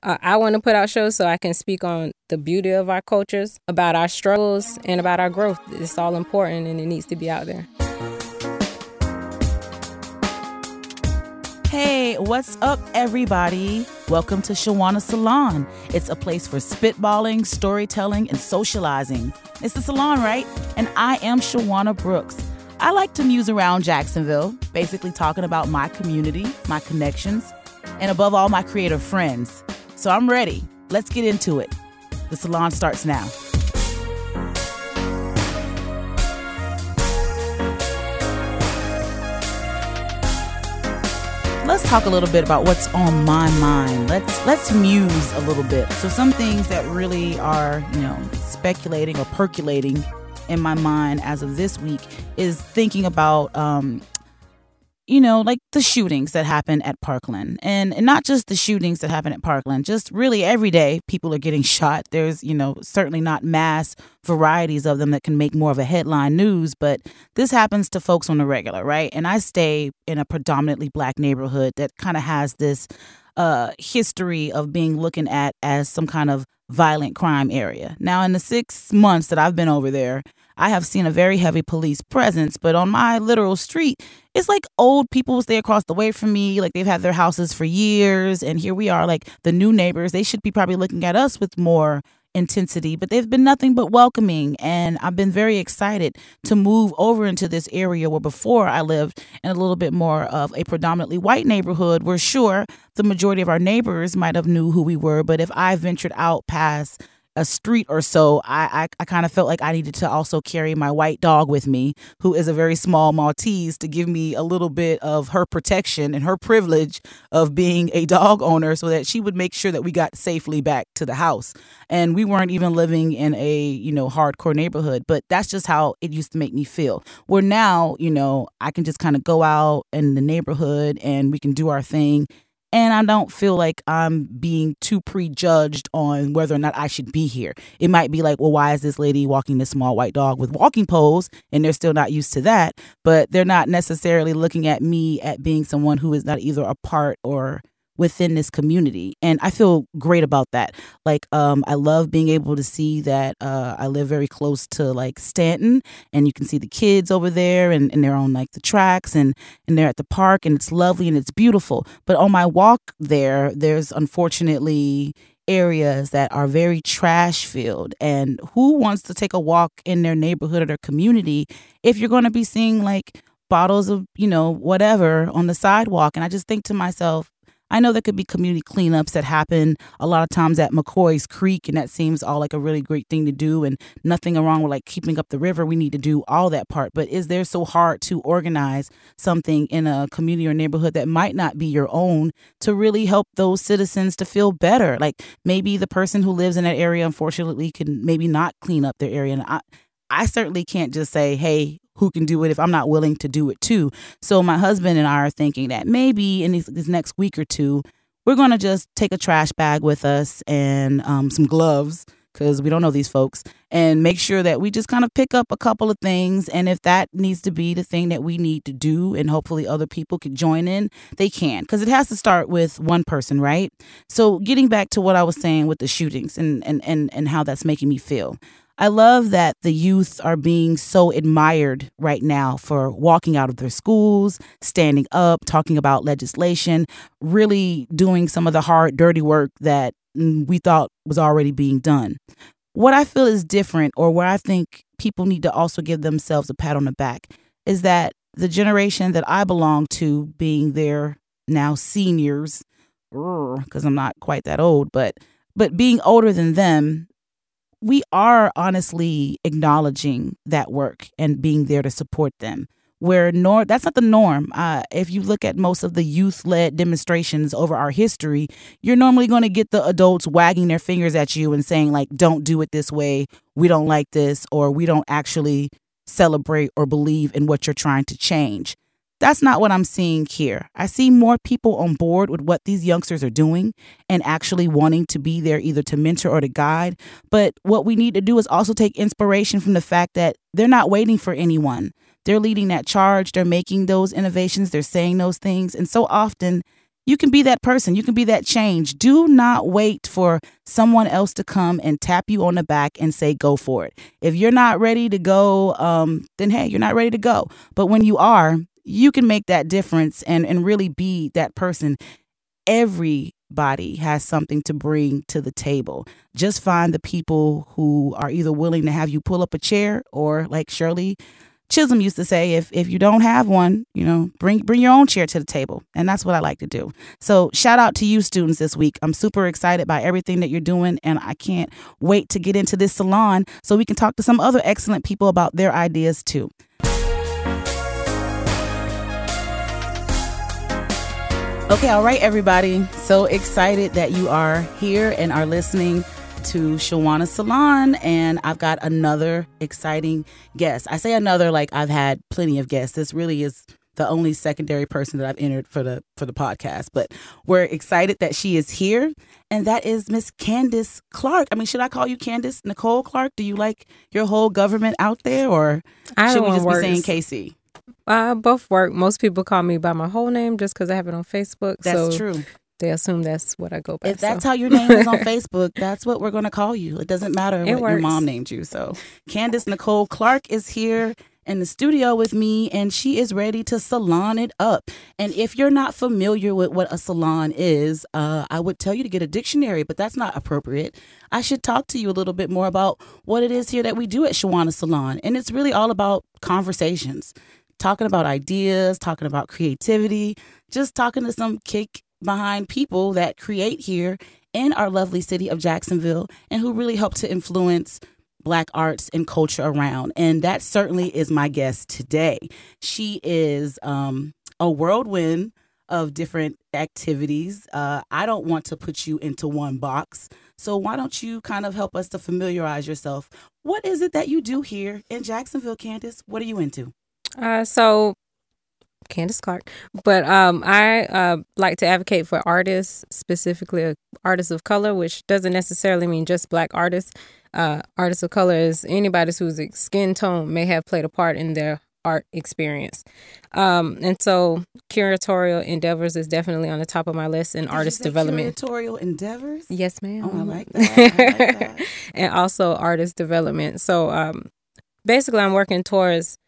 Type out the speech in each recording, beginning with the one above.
Uh, I want to put out shows so I can speak on the beauty of our cultures, about our struggles, and about our growth. It's all important and it needs to be out there. Hey, what's up, everybody? Welcome to Shawana Salon. It's a place for spitballing, storytelling, and socializing. It's the salon, right? And I am Shawana Brooks. I like to muse around Jacksonville, basically talking about my community, my connections, and above all, my creative friends. So I'm ready. Let's get into it. The salon starts now. Let's talk a little bit about what's on my mind. Let's let's muse a little bit. So some things that really are, you know, speculating or percolating in my mind as of this week is thinking about um, you know, like the shootings that happen at Parkland. And, and not just the shootings that happen at Parkland, just really every day people are getting shot. There's, you know, certainly not mass varieties of them that can make more of a headline news, but this happens to folks on the regular, right? And I stay in a predominantly black neighborhood that kind of has this uh, history of being looking at as some kind of violent crime area. Now, in the six months that I've been over there, I have seen a very heavy police presence, but on my literal street, it's like old people stay across the way from me, like they've had their houses for years, and here we are, like the new neighbors. They should be probably looking at us with more intensity, but they've been nothing but welcoming. And I've been very excited to move over into this area where before I lived in a little bit more of a predominantly white neighborhood where sure the majority of our neighbors might have knew who we were, but if I ventured out past a street or so, I, I, I kind of felt like I needed to also carry my white dog with me, who is a very small Maltese, to give me a little bit of her protection and her privilege of being a dog owner so that she would make sure that we got safely back to the house. And we weren't even living in a, you know, hardcore neighborhood, but that's just how it used to make me feel. Where now, you know, I can just kind of go out in the neighborhood and we can do our thing and I don't feel like I'm being too prejudged on whether or not I should be here. It might be like, well, why is this lady walking this small white dog with walking poles? And they're still not used to that, but they're not necessarily looking at me at being someone who is not either a part or within this community and i feel great about that. Like um i love being able to see that uh i live very close to like stanton and you can see the kids over there and, and they're on like the tracks and and they're at the park and it's lovely and it's beautiful. But on my walk there there's unfortunately areas that are very trash filled and who wants to take a walk in their neighborhood or their community if you're going to be seeing like bottles of you know whatever on the sidewalk? And i just think to myself I know there could be community cleanups that happen a lot of times at McCoy's Creek, and that seems all like a really great thing to do, and nothing wrong with like keeping up the river. We need to do all that part. But is there so hard to organize something in a community or neighborhood that might not be your own to really help those citizens to feel better? Like maybe the person who lives in that area, unfortunately, can maybe not clean up their area. And I, I certainly can't just say, hey, who can do it if I'm not willing to do it too. So my husband and I are thinking that maybe in this next week or two, we're going to just take a trash bag with us and um, some gloves because we don't know these folks and make sure that we just kind of pick up a couple of things. And if that needs to be the thing that we need to do, and hopefully other people can join in, they can because it has to start with one person, right? So, getting back to what I was saying with the shootings and, and, and, and how that's making me feel. I love that the youth are being so admired right now for walking out of their schools, standing up, talking about legislation, really doing some of the hard, dirty work that mm, we thought was already being done. What I feel is different, or where I think people need to also give themselves a pat on the back, is that the generation that I belong to, being their now seniors, because I'm not quite that old, but but being older than them, we are honestly acknowledging that work and being there to support them where nor that's not the norm. Uh, if you look at most of the youth-led demonstrations over our history, you're normally going to get the adults wagging their fingers at you and saying like, "Don't do it this way. We don't like this," or "We don't actually celebrate or believe in what you're trying to change." That's not what I'm seeing here. I see more people on board with what these youngsters are doing and actually wanting to be there either to mentor or to guide. But what we need to do is also take inspiration from the fact that they're not waiting for anyone. They're leading that charge, they're making those innovations, they're saying those things. And so often, you can be that person. You can be that change. Do not wait for someone else to come and tap you on the back and say, go for it. If you're not ready to go, um, then hey, you're not ready to go. But when you are, you can make that difference and, and really be that person. Everybody has something to bring to the table. Just find the people who are either willing to have you pull up a chair or, like Shirley Chisholm used to say, if if you don't have one, you know, bring bring your own chair to the table, and that's what I like to do. So shout out to you students this week. I'm super excited by everything that you're doing, and I can't wait to get into this salon so we can talk to some other excellent people about their ideas too. Okay, all right, everybody. So excited that you are here and are listening to Shawana Salon, and I've got another exciting guest. I say another like I've had plenty of guests. This really is the only secondary person that I've entered for the for the podcast. But we're excited that she is here, and that is Miss Candace Clark. I mean, should I call you Candace Nicole Clark? Do you like your whole government out there, or I should we just be saying Casey? Uh, both work. Most people call me by my whole name just because I have it on Facebook. That's so true they assume that's what I go by. If that's so. how your name is on Facebook, that's what we're going to call you. It doesn't matter it what works. your mom named you. So, Candace Nicole Clark is here in the studio with me, and she is ready to salon it up. And if you're not familiar with what a salon is, uh, I would tell you to get a dictionary, but that's not appropriate. I should talk to you a little bit more about what it is here that we do at Shawana Salon. And it's really all about conversations, talking about ideas, talking about creativity, just talking to some kick behind people that create here in our lovely city of Jacksonville and who really help to influence black arts and culture around. And that certainly is my guest today. She is um, a whirlwind of different activities. Uh, I don't want to put you into one box. So why don't you kind of help us to familiarize yourself? What is it that you do here in Jacksonville, Candace? What are you into? Uh, so Candace Clark, but um, I uh, like to advocate for artists, specifically uh, artists of color, which doesn't necessarily mean just black artists. Uh, artists of color is anybody whose skin tone may have played a part in their art experience. Um, and so curatorial endeavors is definitely on the top of my list in Did artist development. Curatorial endeavors? Yes, ma'am. Oh, I like that. I like that. and also artist development. So um, basically, I'm working towards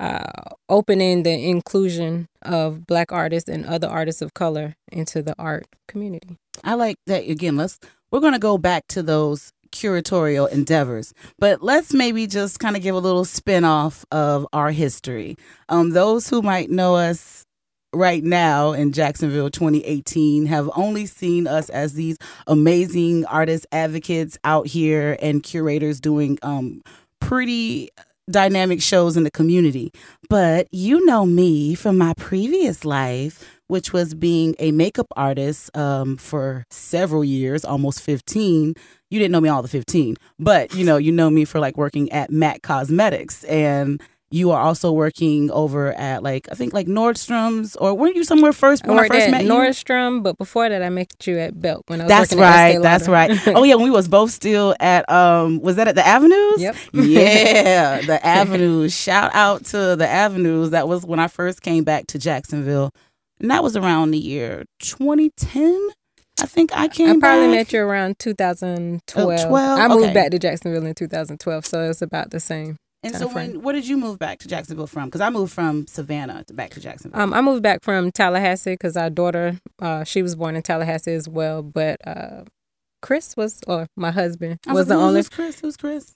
uh, opening the inclusion of black artists and other artists of color into the art community. I like that. Again, let's we're going to go back to those curatorial endeavors, but let's maybe just kind of give a little spin off of our history. Um, those who might know us right now in Jacksonville 2018 have only seen us as these amazing artist advocates out here and curators doing um, pretty dynamic shows in the community. But you know me from my previous life, which was being a makeup artist um, for several years, almost 15. You didn't know me all the 15, but you know, you know me for like working at MAC Cosmetics and you are also working over at like I think like Nordstrom's or weren't you somewhere first when I I, first met you? Nordstrom, but before that, I met you at Belk when I was That's right. That's right. Oh yeah, when we was both still at um was that at the Avenues? Yep. yeah, the Avenues. Shout out to the Avenues. That was when I first came back to Jacksonville. And that was around the year 2010. I think I came I probably back. met you around 2012. Oh, 12? I moved Okay. back to Jacksonville in 2012, so it's about the same. And so when what did you move back to Jacksonville from? Because I moved from Savannah to back to Jacksonville. Um, I moved back from Tallahassee because our daughter, uh, she was born in Tallahassee as well. But uh, Chris was, or my husband, was like, the only Who's Chris? Who's Chris?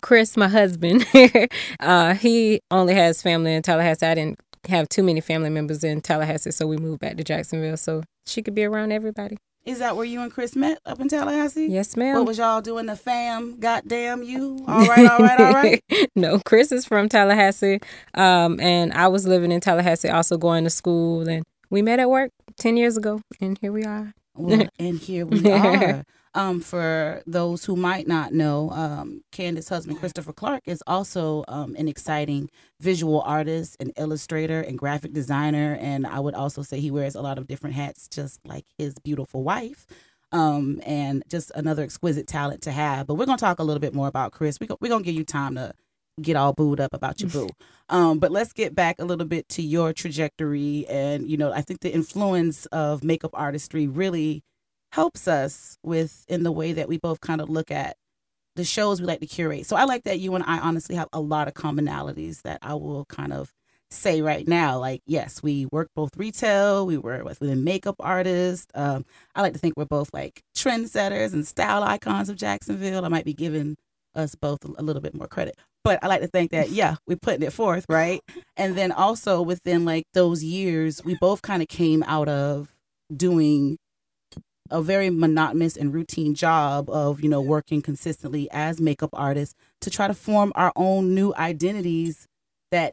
Chris, my husband. uh, he only has family in Tallahassee. I didn't have too many family members in Tallahassee, so we moved back to Jacksonville so she could be around everybody. Is that where you and Chris met up in Tallahassee? Yes, ma'am. What was y'all doing? The fam? Goddamn you! All right, all right, all right. no, Chris is from Tallahassee, um, and I was living in Tallahassee, also going to school, and we met at work ten years ago, and here we are. Well, and here we are. Um, for those who might not know, um, Candace's husband, Christopher Clark, is also um, an exciting visual artist, an illustrator, and graphic designer. And I would also say he wears a lot of different hats, just like his beautiful wife. Um, and just another exquisite talent to have. But we're going to talk a little bit more about Chris. We go, we're going to give you time to get all booed up about your boo. Um, but let's get back a little bit to your trajectory, and you know, I think the influence of makeup artistry really helps us with in the way that we both kind of look at the shows we like to curate. So I like that you and I honestly have a lot of commonalities that I will kind of say right now. Like, yes, we work both retail, we were with within makeup artists. Um, I like to think we're both like trendsetters and style icons of Jacksonville. I might be giving us both a little bit more credit. But I like to think that, yeah, we're putting it forth, right? And then also within like those years, we both kind of came out of doing a very monotonous and routine job of you know working consistently as makeup artists to try to form our own new identities that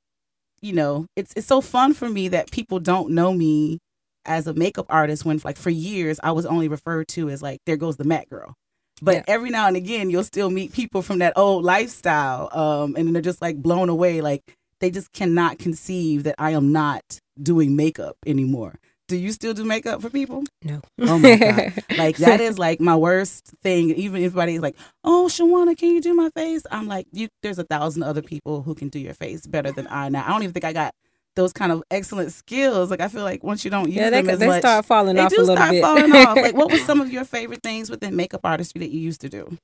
you know it's it's so fun for me that people don't know me as a makeup artist when like for years I was only referred to as like there goes the Mac girl but yeah. every now and again you'll still meet people from that old lifestyle um and they're just like blown away like they just cannot conceive that I am not doing makeup anymore do you still do makeup for people? No. Oh my god! like that is like my worst thing. Even if everybody's like, "Oh, Shawana, can you do my face?" I'm like, "You." There's a thousand other people who can do your face better than I. Now I don't even think I got those kind of excellent skills. Like I feel like once you don't use yeah, they, them as they much, start falling they off do a little start bit. falling off. Like, what was some of your favorite things within makeup artistry that you used to do?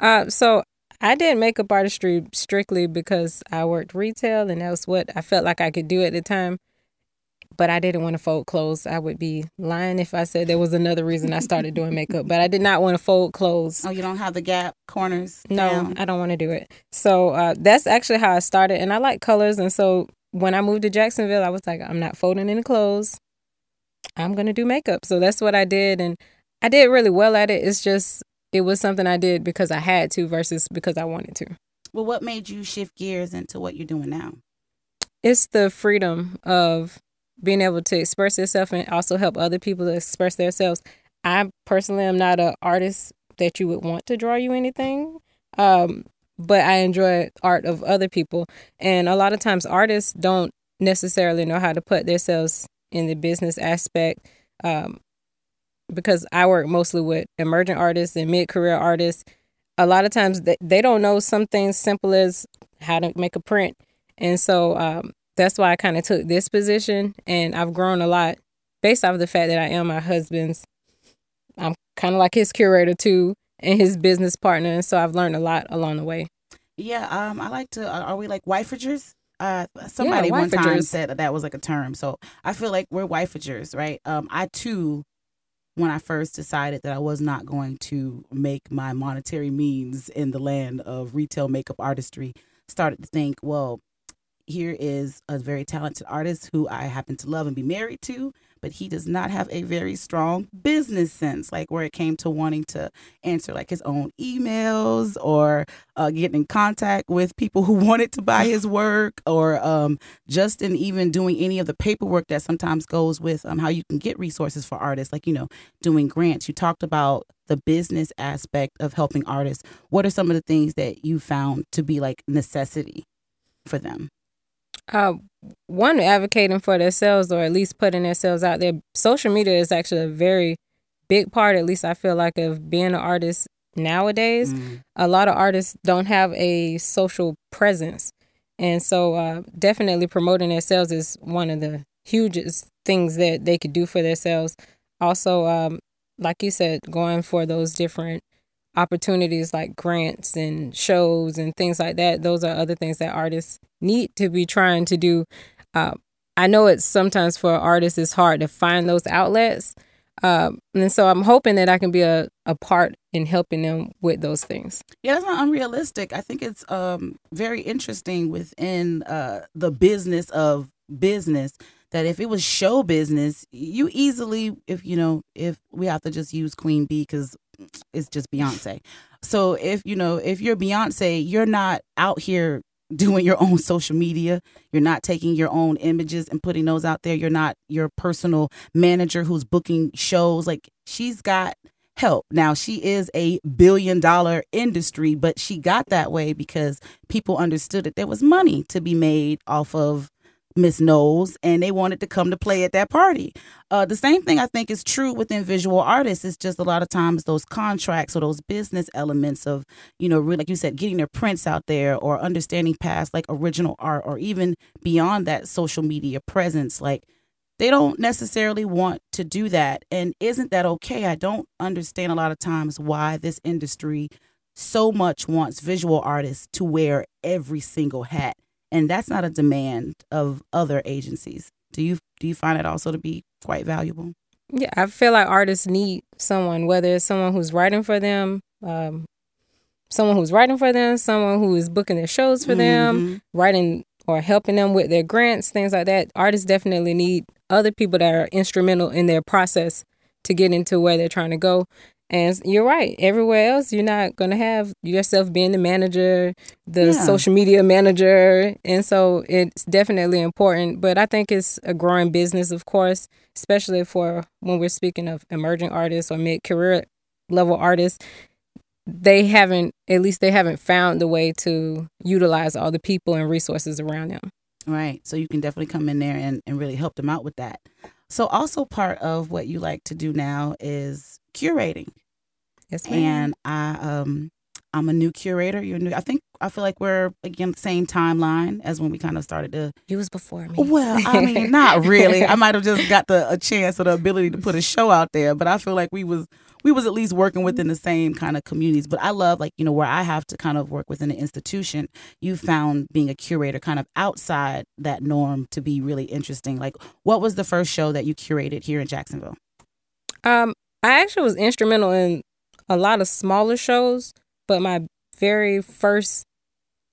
Uh, so I did makeup artistry strictly because I worked retail, and that was what I felt like I could do at the time but I didn't want to fold clothes. I would be lying if I said there was another reason I started doing makeup, but I did not want to fold clothes. Oh, you don't have the gap corners? No, down? I don't want to do it. So uh, that's actually how I started. And I like colors. And so when I moved to Jacksonville, I was like, I'm not folding any clothes. I'm going to do makeup. So that's what I did. And I did really well at it. It's just, it was something I did because I had to versus because I wanted to. Well, what made you shift gears into what you're doing now? It's the freedom of being able to express yourself and also help other people to express themselves. I personally am not an artist that you would want to draw you anything. Um, but I enjoy art of other people. And a lot of times artists don't necessarily know how to put themselves in the business aspect. Um, because I work mostly with emerging artists and mid career artists. A lot of times they, they don't know something simple as how to make a print. And so um, that's why I kind of took this position, and I've grown a lot based off of the fact that I am my husband's. I'm kind of like his curator too, and his business partner, and so I've learned a lot along the way. Yeah, um, I like to. Uh, are we like wifagers? Uh, somebody yeah, one time said that, that was like a term, so I feel like we're wifagers, right? Um, I too, when I first decided that I was not going to make my monetary means in the land of retail makeup artistry, started to think, well, here is a very talented artist who I happen to love and be married to, but he does not have a very strong business sense, like where it came to wanting to answer like his own emails or uh, get in contact with people who wanted to buy his work or um, just in even doing any of the paperwork that sometimes goes with um, how you can get resources for artists, like, you know, doing grants. You talked about the business aspect of helping artists. What are some of the things that you found to be like necessity for them? Uh, one advocating for themselves or at least putting themselves out there. Social media is actually a very big part, at least I feel like, of being an artist nowadays. Mm. A lot of artists don't have a social presence. And so, uh, definitely promoting themselves is one of the hugest things that they could do for themselves. Also, um, like you said, going for those different opportunities like grants and shows and things like that. Those are other things that artists need to be trying to do. Uh, I know it's sometimes for artists it's hard to find those outlets. Um, and so I'm hoping that I can be a, a part in helping them with those things. Yeah, that's not unrealistic. I think it's um, very interesting within uh, the business of business that if it was show business, you easily, if you know, if we have to just use Queen Bee because it's just Beyonce. So if you know, if you're Beyonce, you're not out here doing your own social media. You're not taking your own images and putting those out there. You're not your personal manager who's booking shows. Like she's got help. Now she is a billion dollar industry, but she got that way because people understood that there was money to be made off of Miss Knowles, and they wanted to come to play at that party. Uh, the same thing I think is true within visual artists. It's just a lot of times those contracts or those business elements of, you know, like you said, getting their prints out there or understanding past like original art or even beyond that social media presence. Like they don't necessarily want to do that. And isn't that okay? I don't understand a lot of times why this industry so much wants visual artists to wear every single hat and that's not a demand of other agencies. Do you do you find it also to be quite valuable? Yeah, I feel like artists need someone, whether it's someone who's writing for them, um, someone who's writing for them, someone who is booking their shows for mm-hmm. them, writing or helping them with their grants, things like that. Artists definitely need other people that are instrumental in their process to get into where they're trying to go. And you're right. Everywhere else, you're not going to have yourself being the manager, the yeah. social media manager. And so it's definitely important. But I think it's a growing business, of course, especially for when we're speaking of emerging artists or mid career level artists. They haven't, at least they haven't found the way to utilize all the people and resources around them. Right. So you can definitely come in there and, and really help them out with that. So also part of what you like to do now is curating. Yes, ma'am. And I um I'm a new curator. You're new. I think I feel like we're again the same timeline as when we kind of started to. You was before me. Well, I mean, not really. I might have just got the a chance or the ability to put a show out there, but I feel like we was we was at least working within the same kind of communities. But I love like you know where I have to kind of work within an institution. You found being a curator kind of outside that norm to be really interesting. Like, what was the first show that you curated here in Jacksonville? Um, I actually was instrumental in a lot of smaller shows, but my very first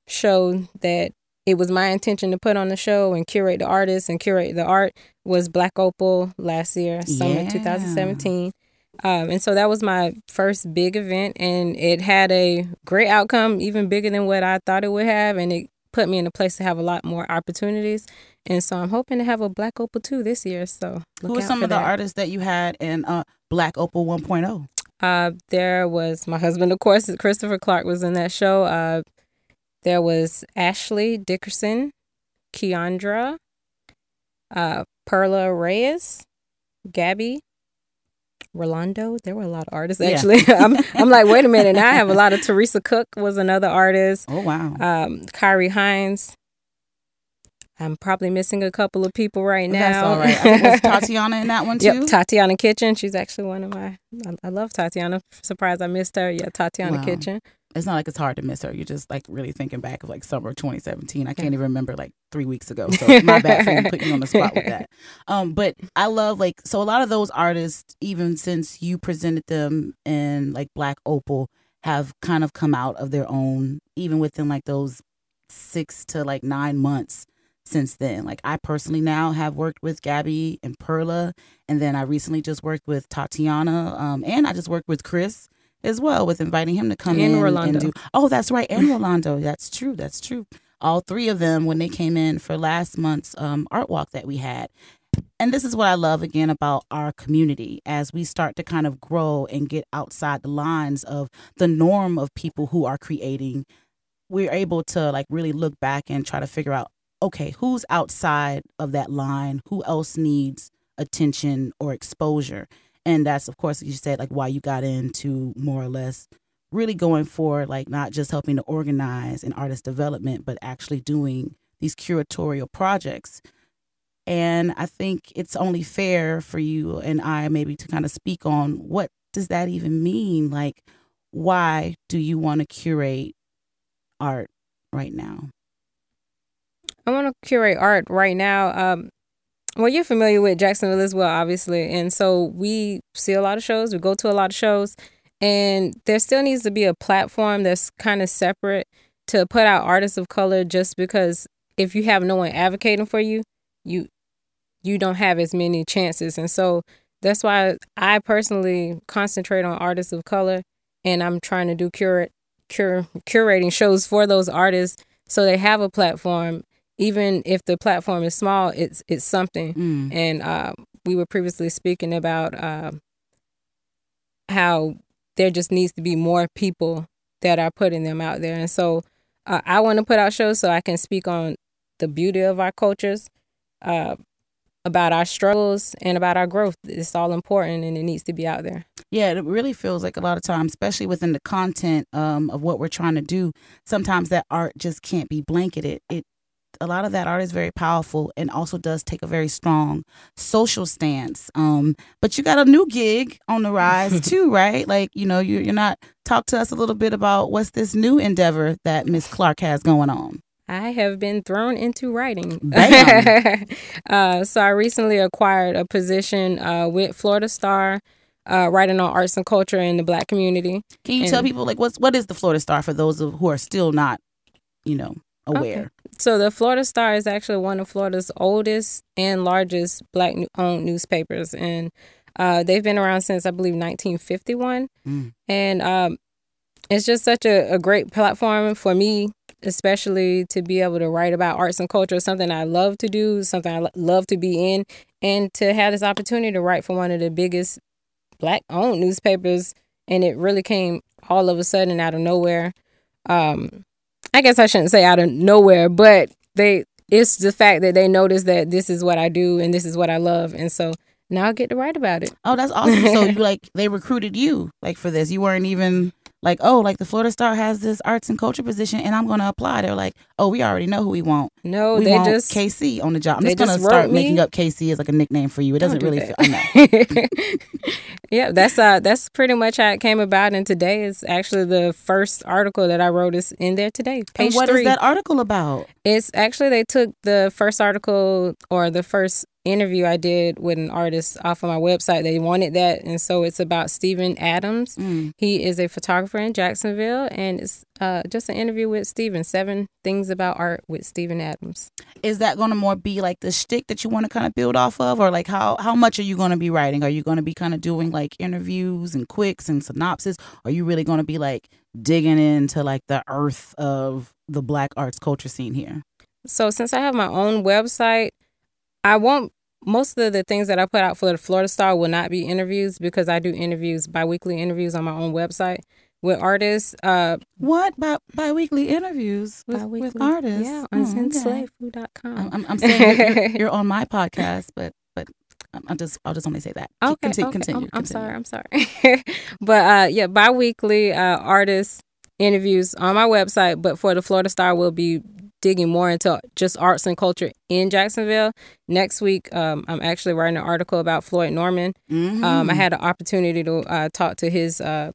show that it was my intention to put on the show and curate the artists and curate the art was Black Opal last year, summer yeah. 2017. Um, and so that was my first big event, and it had a great outcome, even bigger than what I thought it would have. And it put me in a place to have a lot more opportunities. And so I'm hoping to have a Black Opal 2 this year. So who are some of the artists that you had in uh, Black Opal 1.0? Uh, there was my husband, of course, Christopher Clark was in that show. Uh, there was Ashley Dickerson, Keandra, uh, Perla Reyes, Gabby, Rolando. There were a lot of artists actually. Yeah. I'm, I'm like, wait a minute. Now I have a lot of Teresa Cook was another artist. Oh wow. Um, Kyrie Hines. I'm probably missing a couple of people right now. That's all right. I was Tatiana in that one too. Yep, Tatiana Kitchen. She's actually one of my. I, I love Tatiana. Surprised I missed her. Yeah, Tatiana wow. Kitchen it's not like it's hard to miss her. You're just like really thinking back of like summer 2017. I can't even remember like three weeks ago. So my bad for putting you on the spot with that. Um, but I love like so a lot of those artists, even since you presented them in like Black Opal, have kind of come out of their own, even within like those six to like nine months since then. Like I personally now have worked with Gabby and Perla, and then I recently just worked with Tatiana, um, and I just worked with Chris as well with inviting him to come and in Rolando. and do. Oh, that's right, and Rolando. That's true. That's true. All three of them when they came in for last month's um, art walk that we had. And this is what I love again about our community as we start to kind of grow and get outside the lines of the norm of people who are creating. We're able to like really look back and try to figure out okay, who's outside of that line? Who else needs attention or exposure? And that's of course you said like why you got into more or less really going for like not just helping to organize and artist development but actually doing these curatorial projects. And i think it's only fair for you and i maybe to kind of speak on what does that even mean? Like why do you want to curate art right now? I want to curate art right now um, well, you're familiar with Jacksonville as well, obviously. And so we see a lot of shows, we go to a lot of shows, and there still needs to be a platform that's kind of separate to put out artists of color just because if you have no one advocating for you, you you don't have as many chances. And so that's why I personally concentrate on artists of color and I'm trying to do curate cur- curating shows for those artists so they have a platform even if the platform is small, it's it's something. Mm. And uh, we were previously speaking about uh, how there just needs to be more people that are putting them out there. And so uh, I want to put out shows so I can speak on the beauty of our cultures uh, about our struggles and about our growth. It's all important and it needs to be out there. Yeah, it really feels like a lot of times, especially within the content um, of what we're trying to do, sometimes that art just can't be blanketed. It a lot of that art is very powerful and also does take a very strong social stance. Um, but you got a new gig on the rise too, right? Like you know, you, you're not. Talk to us a little bit about what's this new endeavor that Miss Clark has going on. I have been thrown into writing. Uh, so I recently acquired a position uh, with Florida Star, uh, writing on arts and culture in the Black community. Can you And- tell people like what's what is the Florida Star for those of, who are still not, you know, aware? Okay. So the Florida Star is actually one of Florida's oldest and largest black owned newspapers, and uh, they've been around since I believe 1951. Mm. And um, it's just such a, a great platform for me, especially to be able to write about arts and culture, something I love to do, something I lo- love to be in, and to have this opportunity to write for one of the biggest black owned newspapers. And it really came all of a sudden out of nowhere. Um, I guess I shouldn't say out of nowhere, but they it's the fact that they notice that this is what I do and this is what I love, and so now I get to write about it. Oh, that's awesome. so you like they recruited you like for this. You weren't even like, oh, like the Florida Star has this arts and culture position and I'm gonna apply. They're like, oh, we already know who we want. No, we they want just KC on the job. I'm just gonna just start me. making up KC as like a nickname for you. It doesn't do really feel I know. yeah, that's uh that's pretty much how it came about. And today is actually the first article that I wrote is in there today. Page And what is three. that article about? It's actually they took the first article or the first interview I did with an artist off of my website. They wanted that, and so it's about Stephen Adams. Mm. He is a photographer in Jacksonville, and it's uh, just an interview with Stephen. Seven things about art with Stephen Adams. Is that gonna more be like the shtick that you want to kind of build off of, or like how how much are you gonna be writing? Are you gonna be kind of doing like interviews and quicks and synopsis? Are you really gonna be like digging into like the earth of the Black arts culture scene here? So since I have my own website, I won't. Most of the things that I put out for the Florida Star will not be interviews because I do interviews, biweekly interviews on my own website with artists. Uh, What bi biweekly interviews with, biweekly, with artists? Yeah, Oh, on okay. I'm, I'm, I'm saying you're, you're, on my podcast, but but I'm, I'm just I'll just only say that. Okay, continue, okay. continue. I'm, I'm continue. sorry. I'm sorry. but uh, yeah, bi-weekly uh, artist interviews on my website. But for the Florida Star, we'll be digging more into just arts and culture in Jacksonville. Next week, um, I'm actually writing an article about Floyd Norman. Mhm. Um, I had an opportunity to uh, talk to his uh,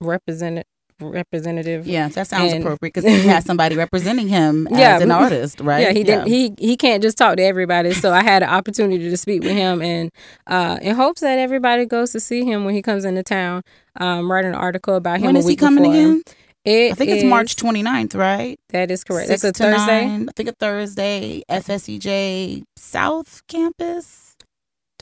representative. Representative. yeah, that sounds and- appropriate because he has somebody representing him as Yeah, an artist, right? Yeah, he didn't. He he can't just talk to everybody. So I had an opportunity to speak with him, and uh, in hopes that everybody goes to see him when he comes into town. Um, write an article about him. When is he coming before. again? It I think it's is- March 29th, right? That is correct. Six That's a Thursday. nine. I think a Thursday. FSCJ South Campus.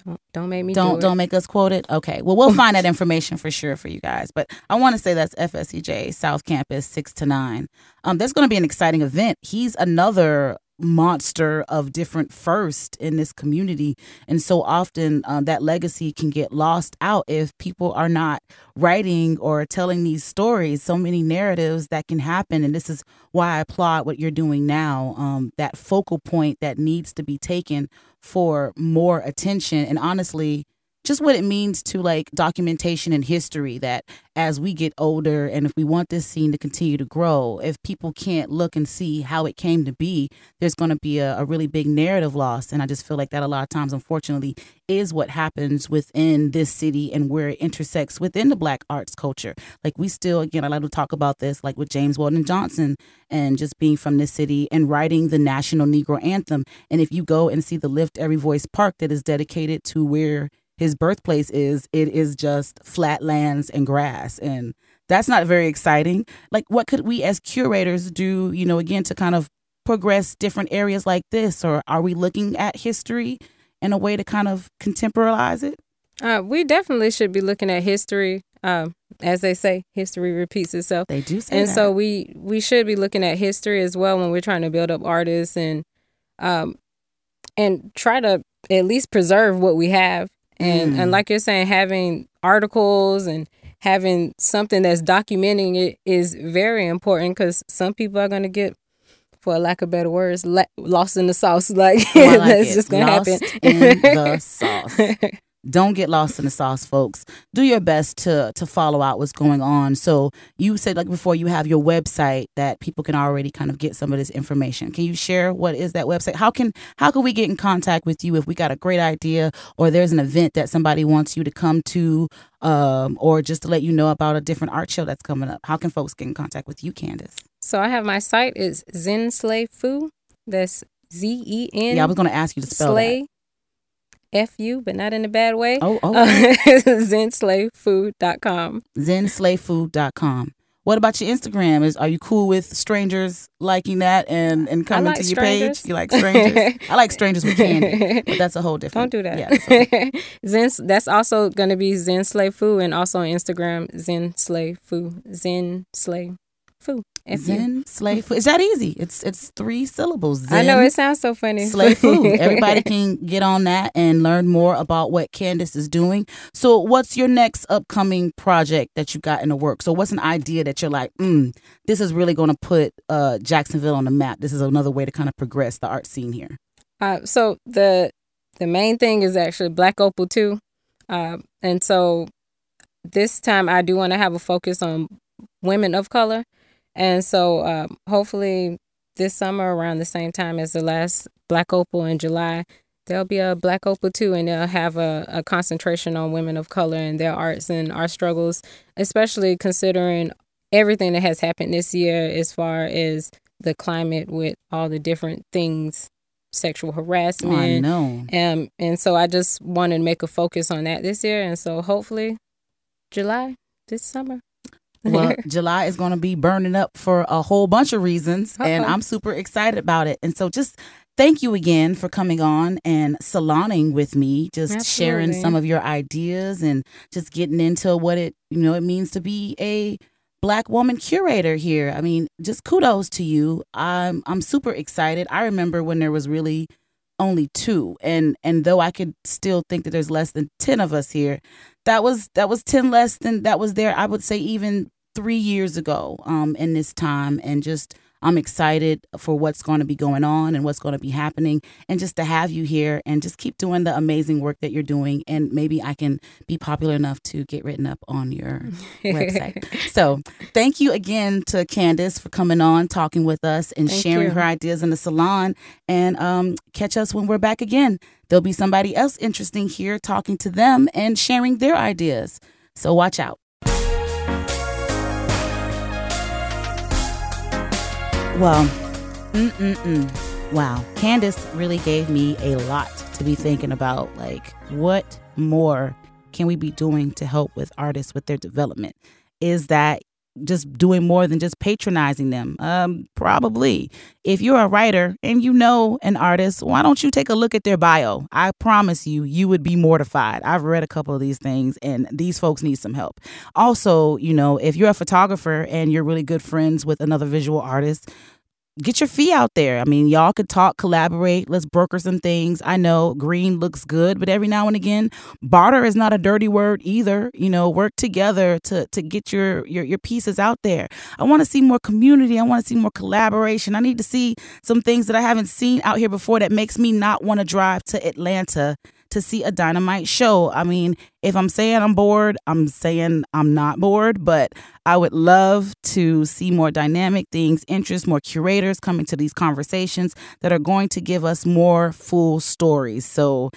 Don't, don't make me don't do don't it. make us quote it. Okay. Well, we'll find that information for sure for you guys. But I want to say that's FSCJ South Campus six to nine. Um, that's going to be an exciting event. He's another monster of different first in this community. And so often um, that legacy can get lost out if people are not writing or telling these stories so many narratives that can happen. And this is why i applaud what you're doing now um, that focal point that needs to be taken for more attention. And honestly just what it means to like documentation and history that as we get older and if we want this scene to continue to grow if people can't look and see how it came to be there's going to be a, a really big narrative loss. And i just feel like that a lot of times unfortunately is what happens within this city and where it intersects within the black arts culture. Like we still again i like to talk about this like with james weldon johnson and just being from this city and writing the national negro anthem. And if you go and see the lift every voice park that is dedicated to where his birthplace is it is just flat lands and grass and that's not very exciting like what could we as curators do you know again to kind of progress different areas like this or are we looking at history in a way to kind of contemporize it Uh, we definitely should be looking at history. Um, as they say, history repeats itself. they do say and that. so we we should be looking at history as well when we're trying to build up artists and um and try to at least preserve what we have and Mm. and like you're saying having articles and having something that's documenting it is very important because some people are going to get for lack of better words, la- lost in the sauce. Like, Oh, like that's it. just gonna happen. in the sauce. Don't get lost in the sauce, folks. Do your best to to follow out what's going on. So you said like before, you have your website that people can already kind of get some of this information. Can you share what is that website? How can how can we get in contact with you if we got a great idea or there's an event that somebody wants you to come to, um, or just to let you know about a different art show that's coming up? How can folks get in contact with you, Candace? so I have my site is Zen Slay Fu. That's Z E N. Yeah, I was going to ask you to spell. Slay. F U, but not in a bad way. Oh, oh. Uh, ZenSlayFood.com. zenslayfood.com. What about your Instagram? Is are you cool with strangers liking that and and coming like to your strangers. page? You like strangers? I like strangers with candy, but that's a whole different. Don't do that. Yeah, that's Zen. That's also going to be Zen Fu, and also on Instagram Zen Slay Fu. Zen Slay Fu. F-U. Zen slay food. Is that easy? It's it's three syllables. Zen, I know it sounds so funny. slay food. Everybody can get on that and learn more about what Candace is doing. So, what's your next upcoming project that you got in the work? So, what's an idea that you're like, mm, this is really going to put uh, Jacksonville on the map? This is another way to kind of progress the art scene here. Uh, so the the main thing is actually Black Opal too, uh, and so this time I do want to have a focus on women of color, and so um, hopefully this summer around the same time as the last Black Opal in July. There'll be a Black Opal too, and they'll have a, a concentration on women of color and their arts and our struggles, especially considering everything that has happened this year as far as the climate with all the different things, sexual Oh, I harassment, know. um, and so I just wanted to make a focus on that this year, and so hopefully, July this summer. Well, July is going to be burning up for a whole bunch of reasons, and Uh-oh. I'm super excited about it. And so, just thank you again for coming on and saloning with me, just sharing some of your ideas and just getting into what it you know it means to be a black woman curator here. I mean, just kudos to you. I'm I'm super excited. I remember when there was really only two and and though I could still think that there's less than 10 of us here that was that was 10 less than that was there I would say even 3 years ago um in this time and just I'm excited for what's going to be going on and what's going to be happening and just to have you here and just keep doing the amazing work that you're doing and maybe I can be popular enough to get written up on your website. So, thank you again to Candace for coming on, talking with us, and Thank sharing you. her ideas in the salon. And um, catch us when we're back again. There'll be somebody else interesting here talking to them and sharing their ideas. So, watch out. Well, mm-mm-mm. Wow. Candace really gave me a lot to be thinking about. Like, what more can we be doing to help with artists with their development? Is that just doing more than just patronizing them? Um, probably. If you're a writer and you know an artist, why don't you take a look at their bio? I promise you, you would be mortified. I've read a couple of these things, and these folks need some help. Also, you know, if you're a photographer and you're really good friends with another visual artist, get your fee out there. I mean, y'all could talk, collaborate, let's broker some things. I know green looks good, but every now and again, barter is not a dirty word either. You know, work together to to get your your your pieces out there. I want to see more community. I want to see more collaboration. I need to see some things that I haven't seen out here before that makes me not want to drive to Atlanta to see a dynamite show. I mean, if I'm saying I'm bored, I'm saying I'm not bored, but I would love to see more dynamic things, interest, more curators coming to these conversations that are going to give us more full stories. So,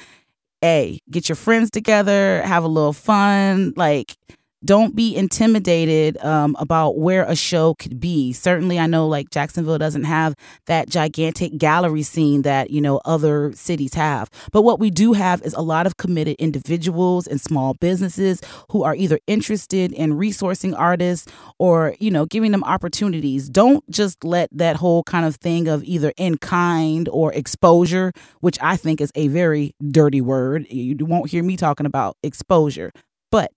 A, get your friends together, have a little fun, like don't be intimidated um, about where a show could be. Certainly, I know like Jacksonville doesn't have that gigantic gallery scene that you know other cities have. But what we do have is a lot of committed individuals and small businesses who are either interested in resourcing artists or you know giving them opportunities. Don't just let that whole kind of thing of either in kind or exposure, which I think is a very dirty word. You won't hear me talking about exposure, but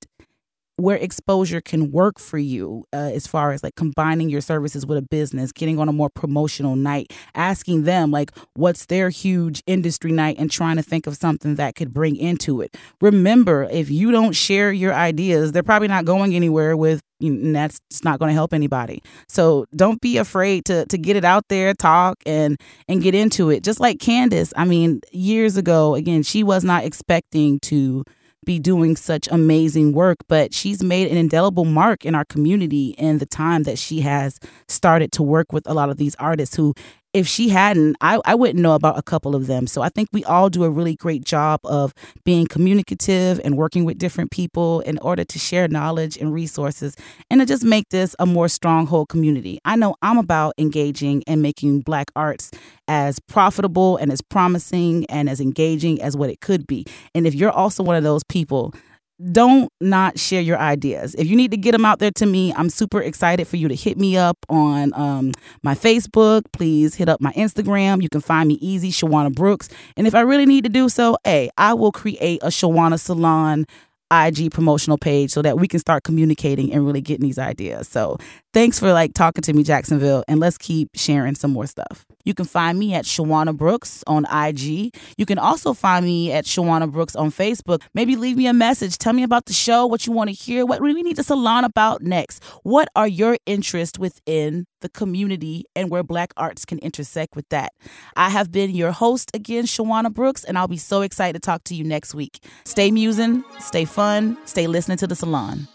where exposure can work for you uh, as far as like combining your services with a business, getting on a more promotional night, asking them like what's their huge industry night and trying to think of something that could bring into it. Remember, if you don't share your ideas, they're probably not going anywhere with and that's not going to help anybody. So don't be afraid to to get it out there, talk and and get into it. Just like Candace, I mean, years ago, again, she was not expecting to be doing such amazing work, but she's made an indelible mark in our community in the time that she has started to work with a lot of these artists who if she hadn't, I, I wouldn't know about a couple of them. So I think we all do a really great job of being communicative and working with different people in order to share knowledge and resources and to just make this a more stronghold community. I know I'm about engaging and making Black arts as profitable and as promising and as engaging as what it could be. And if you're also one of those people, don't not share your ideas. If you need to get them out there to me, I'm super excited for you to hit me up on um, my Facebook. Please hit up my Instagram. You can find me easy, Shawana Brooks. And if I really need to do so, hey, I will create a Shawana Salon IG promotional page so that we can start communicating and really getting these ideas. So thanks for like talking to me, Jacksonville, and let's keep sharing some more stuff. You can find me at Shawana Brooks on IG. You can also find me at Shawana Brooks on Facebook. Maybe leave me a message. Tell me about the show, what you want to hear, what we need the salon about next. What are your interests within the community and where Black arts can intersect with that? I have been your host again, Shawana Brooks, and I'll be so excited to talk to you next week. Stay musing, stay fun, stay listening to the salon.